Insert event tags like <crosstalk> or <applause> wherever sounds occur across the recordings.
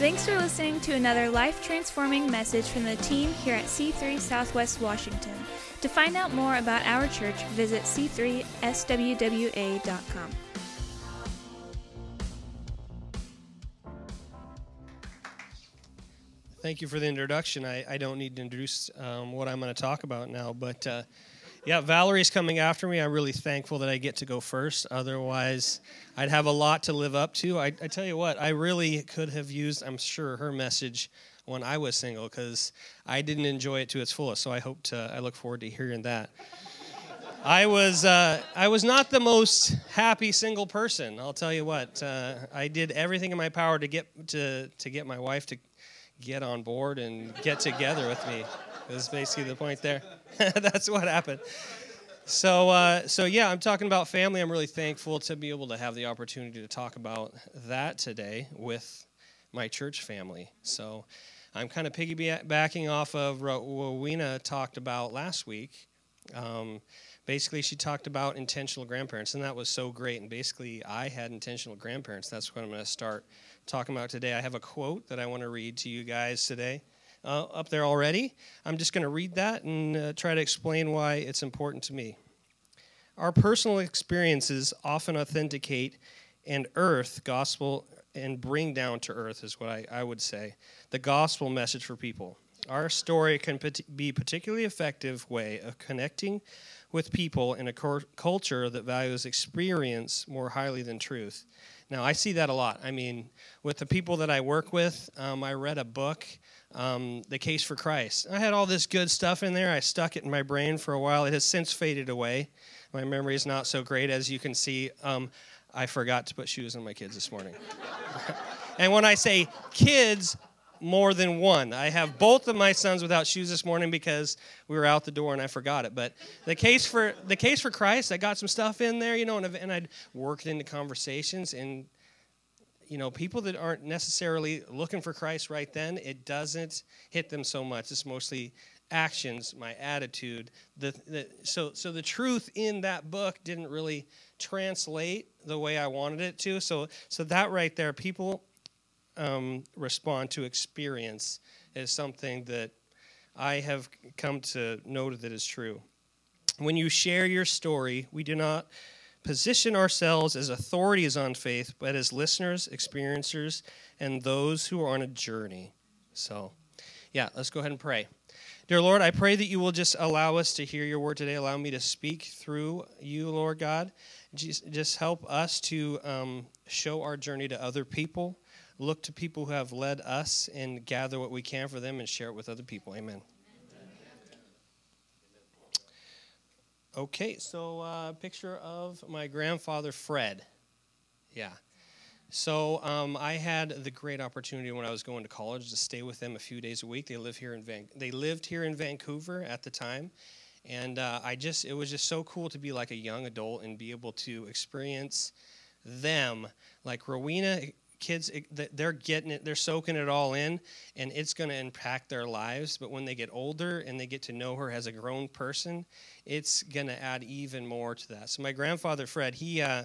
Thanks for listening to another life transforming message from the team here at C3 Southwest Washington. To find out more about our church, visit c3swwa.com. Thank you for the introduction. I, I don't need to introduce um, what I'm going to talk about now, but uh, yeah, Valerie's coming after me. I'm really thankful that I get to go first. Otherwise, I'd have a lot to live up to. I, I tell you what, I really could have used, I'm sure, her message when I was single because I didn't enjoy it to its fullest. So I hope to, I look forward to hearing that. I was uh, I was not the most happy single person. I'll tell you what. Uh, I did everything in my power to get to to get my wife to get on board and get together with me. Is basically the point there. <laughs> That's what happened. So, uh, so yeah, I'm talking about family. I'm really thankful to be able to have the opportunity to talk about that today with my church family. So, I'm kind of piggybacking off of what Rowena talked about last week. Um, basically, she talked about intentional grandparents, and that was so great. And basically, I had intentional grandparents. That's what I'm going to start talking about today. I have a quote that I want to read to you guys today. Uh, up there already. I'm just going to read that and uh, try to explain why it's important to me. Our personal experiences often authenticate and earth gospel and bring down to earth, is what I, I would say, the gospel message for people. Our story can be a particularly effective way of connecting with people in a culture that values experience more highly than truth. Now, I see that a lot. I mean, with the people that I work with, um, I read a book, um, The Case for Christ. I had all this good stuff in there. I stuck it in my brain for a while. It has since faded away. My memory is not so great, as you can see. Um, I forgot to put shoes on my kids this morning. <laughs> and when I say kids, more than one. I have both of my sons without shoes this morning because we were out the door and I forgot it. But the case for the case for Christ, I got some stuff in there, you know, and, and I'd worked into conversations and you know, people that aren't necessarily looking for Christ right then, it doesn't hit them so much. It's mostly actions, my attitude. The, the, so, so the truth in that book didn't really translate the way I wanted it to. So, so that right there, people um, respond to experience is something that I have come to note that is true. When you share your story, we do not position ourselves as authorities on faith, but as listeners, experiencers, and those who are on a journey. So, yeah, let's go ahead and pray. Dear Lord, I pray that you will just allow us to hear your word today. Allow me to speak through you, Lord God. Just, just help us to um, show our journey to other people look to people who have led us and gather what we can for them and share it with other people. Amen. Okay, so uh, picture of my grandfather Fred. Yeah. So um, I had the great opportunity when I was going to college to stay with them a few days a week. They live here in Van- they lived here in Vancouver at the time, and uh, I just it was just so cool to be like a young adult and be able to experience them. Like Rowena kids they're getting it they're soaking it all in and it's going to impact their lives. But when they get older and they get to know her as a grown person it's going to add even more to that. So my grandfather fred he uh,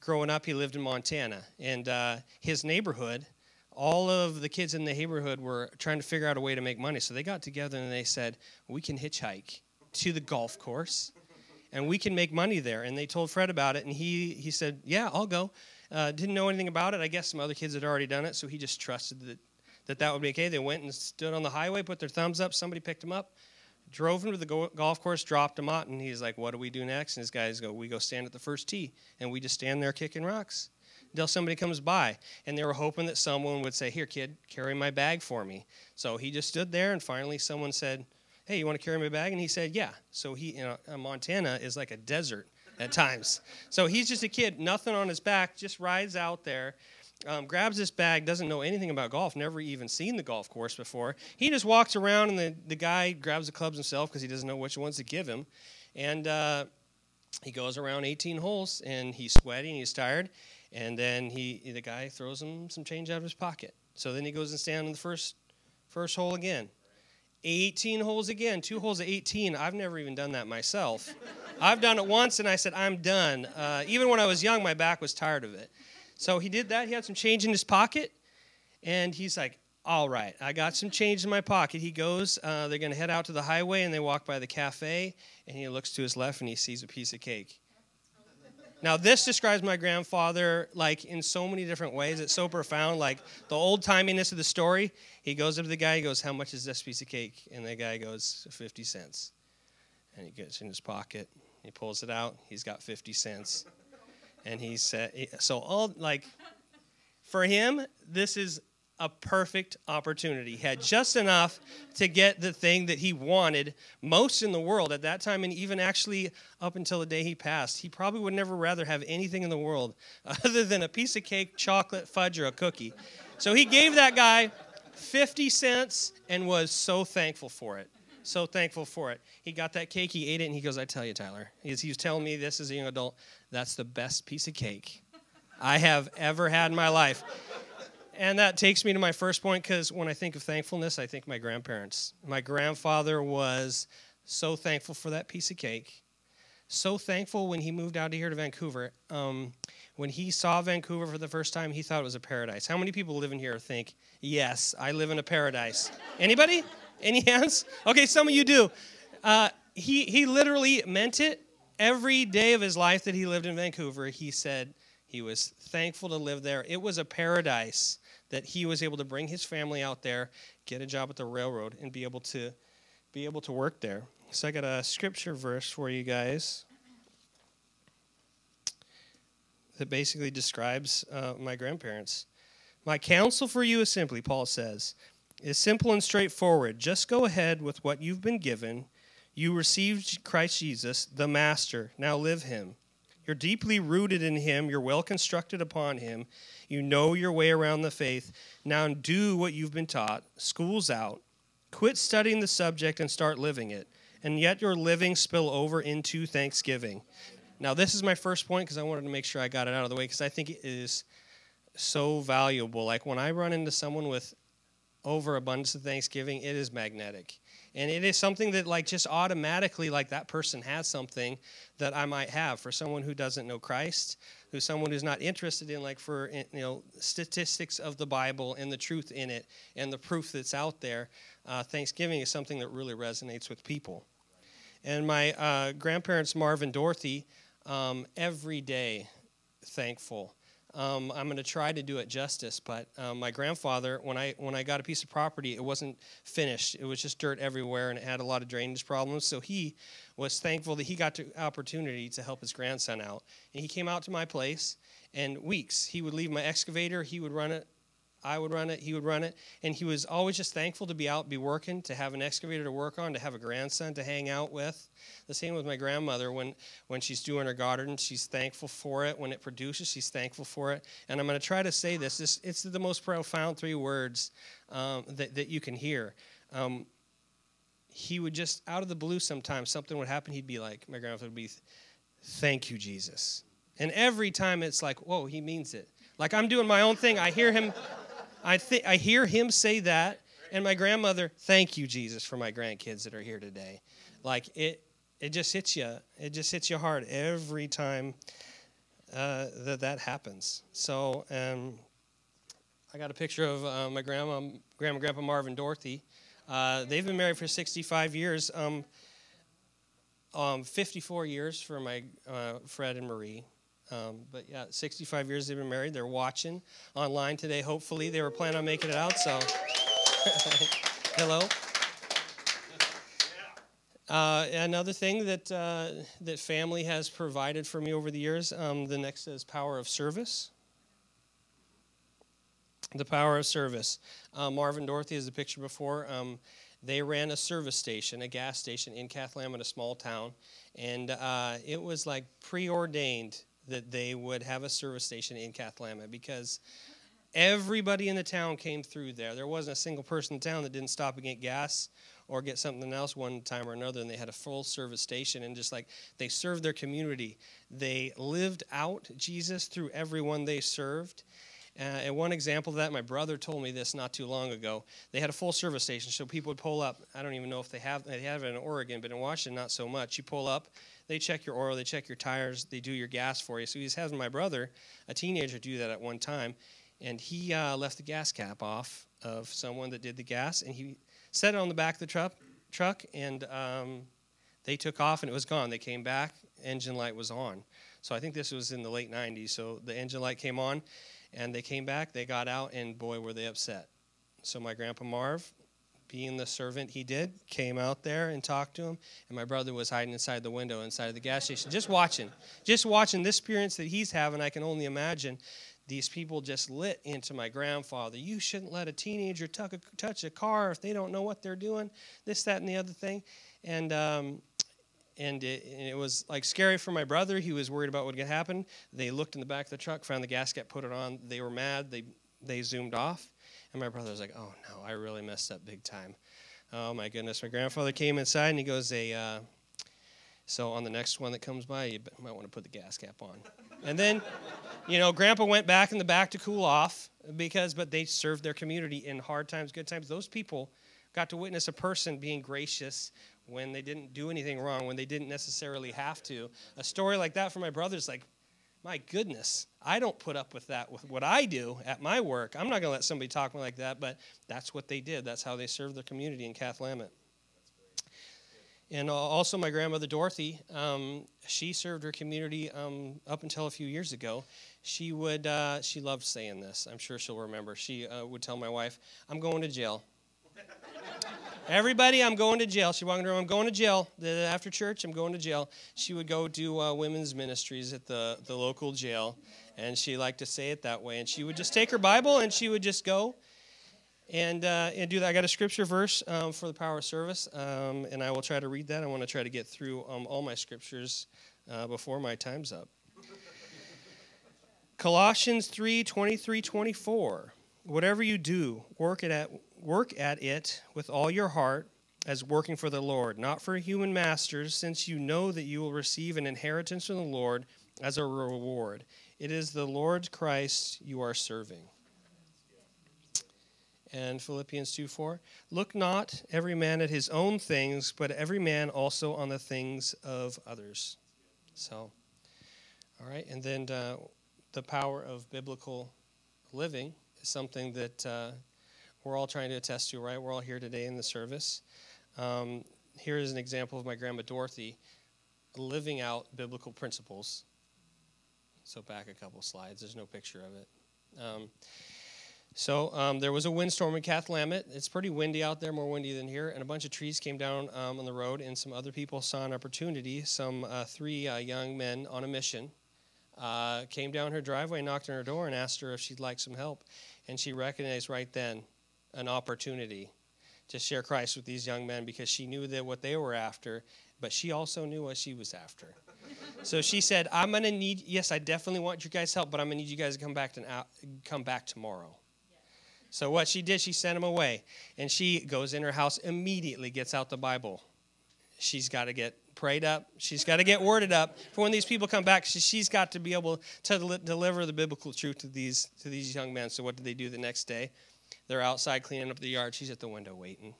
growing up he lived in montana and uh, his neighborhood all of the kids in the neighborhood were trying to figure out a way to make money. So they got together and they said we can hitchhike to the golf course and we can make money there. And they told fred about it and he, he said yeah i'll go uh, didn't know anything about it. I guess some other kids had already done it, so he just trusted that that, that would be okay. They went and stood on the highway, put their thumbs up. Somebody picked him up, drove him to the go- golf course, dropped him out, and he's like, "What do we do next?" And his guys go, "We go stand at the first tee, and we just stand there kicking rocks." until somebody comes by. And they were hoping that someone would say, Here, kid, carry my bag for me. So he just stood there, and finally someone said, Hey, you want to carry my bag? And he said, Yeah. So he, you know, Montana is like a desert at times. So he's just a kid, nothing on his back, just rides out there, um, grabs this bag, doesn't know anything about golf, never even seen the golf course before. He just walks around, and the, the guy grabs the clubs himself because he doesn't know which ones to give him. And uh, he goes around 18 holes, and he's sweaty and he's tired, and then he the guy throws him some change out of his pocket. So then he goes and stands on the first first hole again. 18 holes again, two holes at 18. I've never even done that myself. I've done it once and I said, I'm done. Uh, even when I was young, my back was tired of it. So he did that. He had some change in his pocket. And he's like, all right, I got some change in my pocket. He goes, uh, they're going to head out to the highway, and they walk by the cafe, and he looks to his left and he sees a piece of cake. Now, this describes my grandfather like in so many different ways. It's so profound. Like the old timiness of the story. He goes up to the guy. He goes, "How much is this piece of cake?" And the guy goes, 50 cents." And he gets in his pocket. He pulls it out. He's got 50 cents. And he said, "So all like, for him, this is a perfect opportunity. He had just enough to get the thing that he wanted most in the world at that time, and even actually up until the day he passed. He probably would never rather have anything in the world <laughs> other than a piece of cake, chocolate, fudge, or a cookie. So he gave that guy 50 cents and was so thankful for it. So thankful for it. He got that cake, he ate it, and he goes, I tell you, Tyler, he was, he was telling me this as a young adult, that's the best piece of cake I have ever had in my life and that takes me to my first point because when I think of thankfulness, I think my grandparents. My grandfather was so thankful for that piece of cake. So thankful when he moved out here to Vancouver. Um, when he saw Vancouver for the first time, he thought it was a paradise. How many people live in here think, yes, I live in a paradise? Anybody? Any <laughs> hands? Okay, some of you do. Uh, he, he literally meant it every day of his life that he lived in Vancouver. He said he was thankful to live there. It was a paradise that he was able to bring his family out there, get a job at the railroad, and be able to be able to work there. So I got a scripture verse for you guys that basically describes uh, my grandparents. My counsel for you is simply, Paul says, is simple and straightforward. Just go ahead with what you've been given. You received Christ Jesus, the Master. Now live him. You're deeply rooted in Him. You're well constructed upon Him. You know your way around the faith. Now do what you've been taught. School's out. Quit studying the subject and start living it. And yet your living spill over into Thanksgiving. Now, this is my first point because I wanted to make sure I got it out of the way because I think it is so valuable. Like when I run into someone with overabundance of Thanksgiving, it is magnetic and it is something that like just automatically like that person has something that i might have. For someone who doesn't know christ who's someone who's not interested in like for you know statistics of the bible and the truth in it and the proof that's out there uh, thanksgiving is something that really resonates with people. And my uh, grandparents marv and dorothy um, every day thankful um, I'm going to try to do it justice, but um, my grandfather, when I when I got a piece of property, it wasn't finished. It was just dirt everywhere, and it had a lot of drainage problems. So he was thankful that he got the opportunity to help his grandson out. And he came out to my place, and weeks he would leave my excavator. He would run it I would run it, he would run it, and he was always just thankful to be out, be working, to have an excavator to work on, to have a grandson to hang out with. The same with my grandmother when when she's doing her garden, she's thankful for it. When it produces, she's thankful for it. And I'm going to try to say this. it's the most profound three words um, that that you can hear. Um, he would just out of the blue sometimes something would happen. He'd be like, my grandfather would be, "Thank you, Jesus." And every time it's like, whoa, he means it. Like I'm doing my own thing. I hear him I, I hear him say that, and my grandmother, thank you, Jesus, for my grandkids that are here today. Like it, it just hits you. It just hits you hard every time uh, that that happens. So, um, I got a picture of uh, my grandma, grandma, grandpa Marvin, Dorothy. Uh, they've been married for 65 years. Um, um, 54 years for my uh, Fred and Marie. Um, but yeah, 65 years they've been married. They're watching online today. Hopefully, they were planning on making it out. So, <laughs> hello. Uh, another thing that uh, that family has provided for me over the years. Um, the next is power of service. The power of service. Uh, Marvin Dorothy is the picture before. Um, they ran a service station, a gas station in Cathlamet a small town, and uh, it was like preordained that they would have a service station in Cathlamet because everybody in the town came through there. There wasn't a single person in town that didn't stop and get gas or get something else one time or another. And they had a full service station and just like they served their community. They lived out Jesus through everyone they served. Uh, and one example of that, my brother told me this not too long ago. They had a full service station, so people would pull up. I don't even know if they have they have it in Oregon, but in Washington, not so much. You pull up, they check your oil, they check your tires, they do your gas for you. So he's having my brother, a teenager, do that at one time. and he uh, left the gas cap off of someone that did the gas, and he set it on the back of the truck, truck and um, they took off, and it was gone. They came back, engine light was on. So I think this was in the late 90s. So the engine light came on, and they came back, they got out, and boy, were they upset. So my grandpa Marv, being the servant he did, came out there and talked to him. And my brother was hiding inside the window inside of the gas station, just watching, just watching this experience that he's having. I can only imagine these people just lit into my grandfather. You shouldn't let a teenager touch a car if they don't know what they're doing, this, that, and the other thing. And, um, and it, and it, was like scary for my brother. He was worried about what could happen. They looked in the back of the truck, found the gasket, put it on. They were mad. They, they zoomed off. And my brother was like, oh no, I really messed up big time. Oh my goodness. My grandfather came inside and he goes, "A uh, so on the next one that comes by, you might want to put the gas cap on. And then, you know, Grandpa went back in the back to cool off because, but they served their community in hard times, good times. Those people got to witness a person being gracious when they didn't do anything wrong, when they didn't necessarily have to. A story like that for my brother's like, my goodness, I don't put up with that with what I do at my work. I'm not going to let somebody talk me like that, but that's what they did. That's how they served their community in Cathlamet. And also, my grandmother Dorothy, um, she served her community um, up until a few years ago. She would, uh, she loved saying this. I'm sure she'll remember. She uh, would tell my wife, "I'm going to jail." Everybody, I'm going to jail. She walked in the room, I'm going to jail. After church, I'm going to jail. She would go do uh, women's ministries at the, the local jail, and she liked to say it that way. And she would just take her Bible and she would just go and, uh, and do that. I got a scripture verse um, for the power of service, um, and I will try to read that. I want to try to get through um, all my scriptures uh, before my time's up. Colossians 3 23 24. Whatever you do, work it at work at it with all your heart as working for the Lord, not for human masters, since you know that you will receive an inheritance from the Lord as a reward. It is the Lord Christ you are serving. And Philippians 2 4. Look not every man at his own things, but every man also on the things of others. So, all right. And then uh, the power of biblical living is something that uh, we're all trying to attest to, right? We're all here today in the service. Um, here is an example of my grandma Dorothy living out biblical principles. So, back a couple slides. There's no picture of it. Um, so, um, there was a windstorm in Cathlamet. It's pretty windy out there, more windy than here, and a bunch of trees came down um, on the road, and some other people saw an opportunity. Some uh, three uh, young men on a mission uh, came down her driveway, knocked on her door, and asked her if she'd like some help. And she recognized right then an opportunity to share Christ with these young men because she knew that what they were after, but she also knew what she was after. so she said, "I'm going to need. Yes, I definitely want you guys' help, but I'm going to need you guys to come back to come back tomorrow." So what she did, she sent them away, and she goes in her house immediately, gets out the Bible. She's got to get prayed up. She's got to get worded up for when these people come back. She's got to be able to deliver the biblical truth to these to these young men. So what did they do the next day? They're outside cleaning up the yard. She's at the window waiting,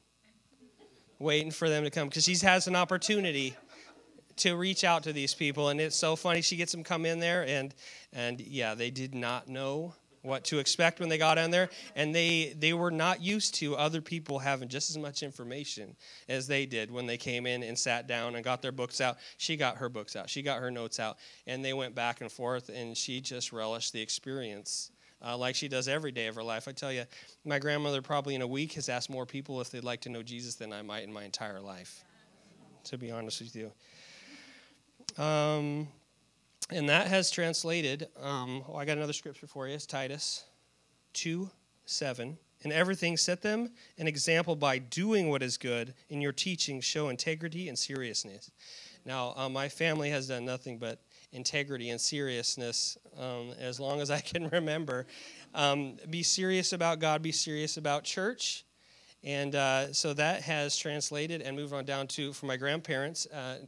waiting for them to come because she has an opportunity to reach out to these people. And it's so funny. She gets them come in there, and and yeah, they did not know what to expect when they got in there and they they were not used to other people having just as much information as they did when they came in and sat down and got their books out she got her books out she got her notes out and they went back and forth and she just relished the experience uh, like she does every day of her life. I tell you, my grandmother probably in a week has asked more people if they'd like to know Jesus than I might in my entire life, to be honest with you. Um, and that has translated, um, oh, I got another scripture for you. It's Titus 2 7. In everything, set them an example by doing what is good. In your teaching, show integrity and seriousness. Now, uh, my family has done nothing but integrity and seriousness um, as long as I <laughs> can remember. Um, be serious about God, be serious about church. And uh, so that has translated and moved on down to, for my grandparents, uh,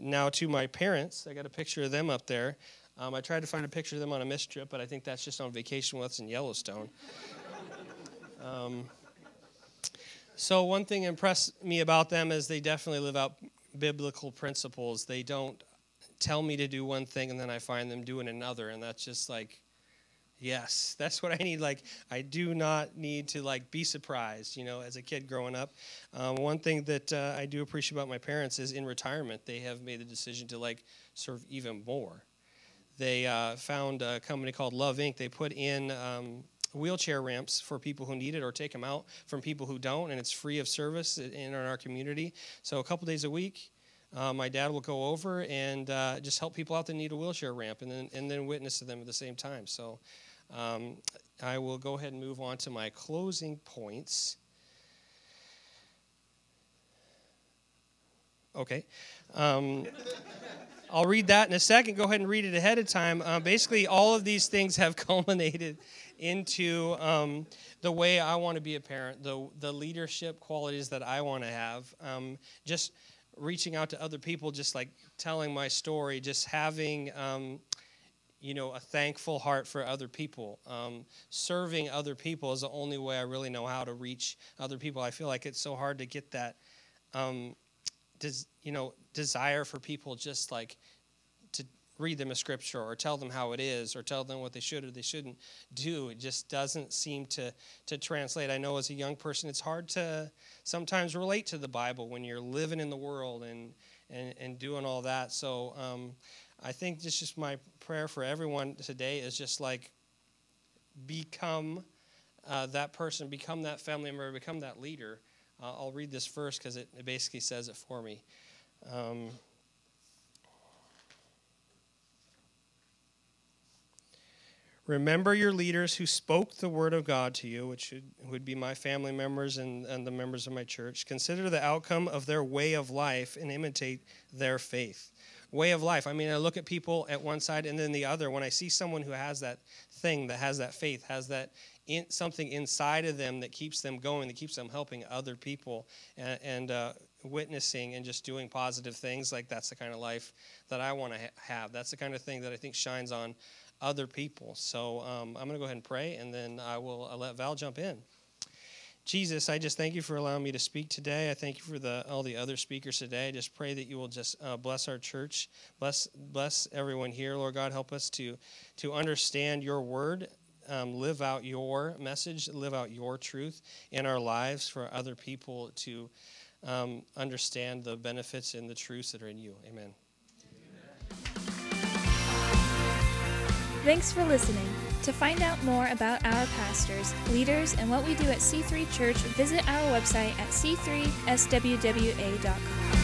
now to my parents. I got a picture of them up there. Um, I tried to find a picture of them on a mist trip, but I think that's just on vacation with us in Yellowstone. <laughs> Um, so, one thing impressed me about them is they definitely live out biblical principles. They don't tell me to do one thing and then I find them doing another. And that's just like, Yes, <laughs> that's what I need. Like, I do not need to like be surprised. You know, as a kid growing up, um, one thing that uh, I do appreciate about my parents is in retirement they have made the decision to like serve even more. They uh, found a company called Love Inc. They put in um, wheelchair ramps for people who need it or take them out from people who don't, and it's free of service in our community. So a couple days a week, uh, my dad will go over and uh, just help people out that need a wheelchair ramp, and then and then witness to them at the same time. So um, I will go ahead and move on to my closing points. Okay. Um, I'll read that in a second. Go ahead and read it ahead of time. Uh, basically, all of these things have <laughs> culminated into um, the way I want to be a parent, the, the leadership qualities that I want to have. Um, just reaching out to other people, just like telling my story, just having um, you know, a thankful heart for other people. Um, serving other people is the only way I really know how to reach other people. I feel like it's so hard to get that, um, des- you know, desire for people just like read them a scripture or tell them how it is or tell them what they should or they shouldn't do. It just doesn't seem to to translate. I know as a young person, it's hard to sometimes relate to the Bible when you're living in the world and and, and doing all that. So. Um, I think this is my prayer for everyone today is just like become uh, that person, become that family member, become that leader. Uh, I'll read this first because it, it, basically says it for me. Um, Remember your leaders who spoke the word of God to you, which would be my family members and, and the members of my church. Consider the outcome of their way of life and imitate their faith way of life. I mean, I look at people at one side and then the other. When I see someone who has that thing, that has that faith, has that in, something inside of them that keeps them going, that keeps them helping other people and, and uh, witnessing and just doing positive things, like that's the kind of life that I want to ha- have. That's the kind of thing that I think shines on other people. So um, I'm going to go ahead and pray, and then I will I'll let Val jump in. Jesus, I just thank you for allowing me to speak today. I thank you for the, all the other speakers today. I just pray that you will just uh, bless our church, bless bless everyone here. Lord God, help us to to understand your word, um, live out your message, live out your truth in our lives for other people to um, understand the benefits and the truths that are in you. Amen. Thanks for listening. To find out more about our pastors, leaders, and what we do at C3 Church, visit our website at c3swwa.com.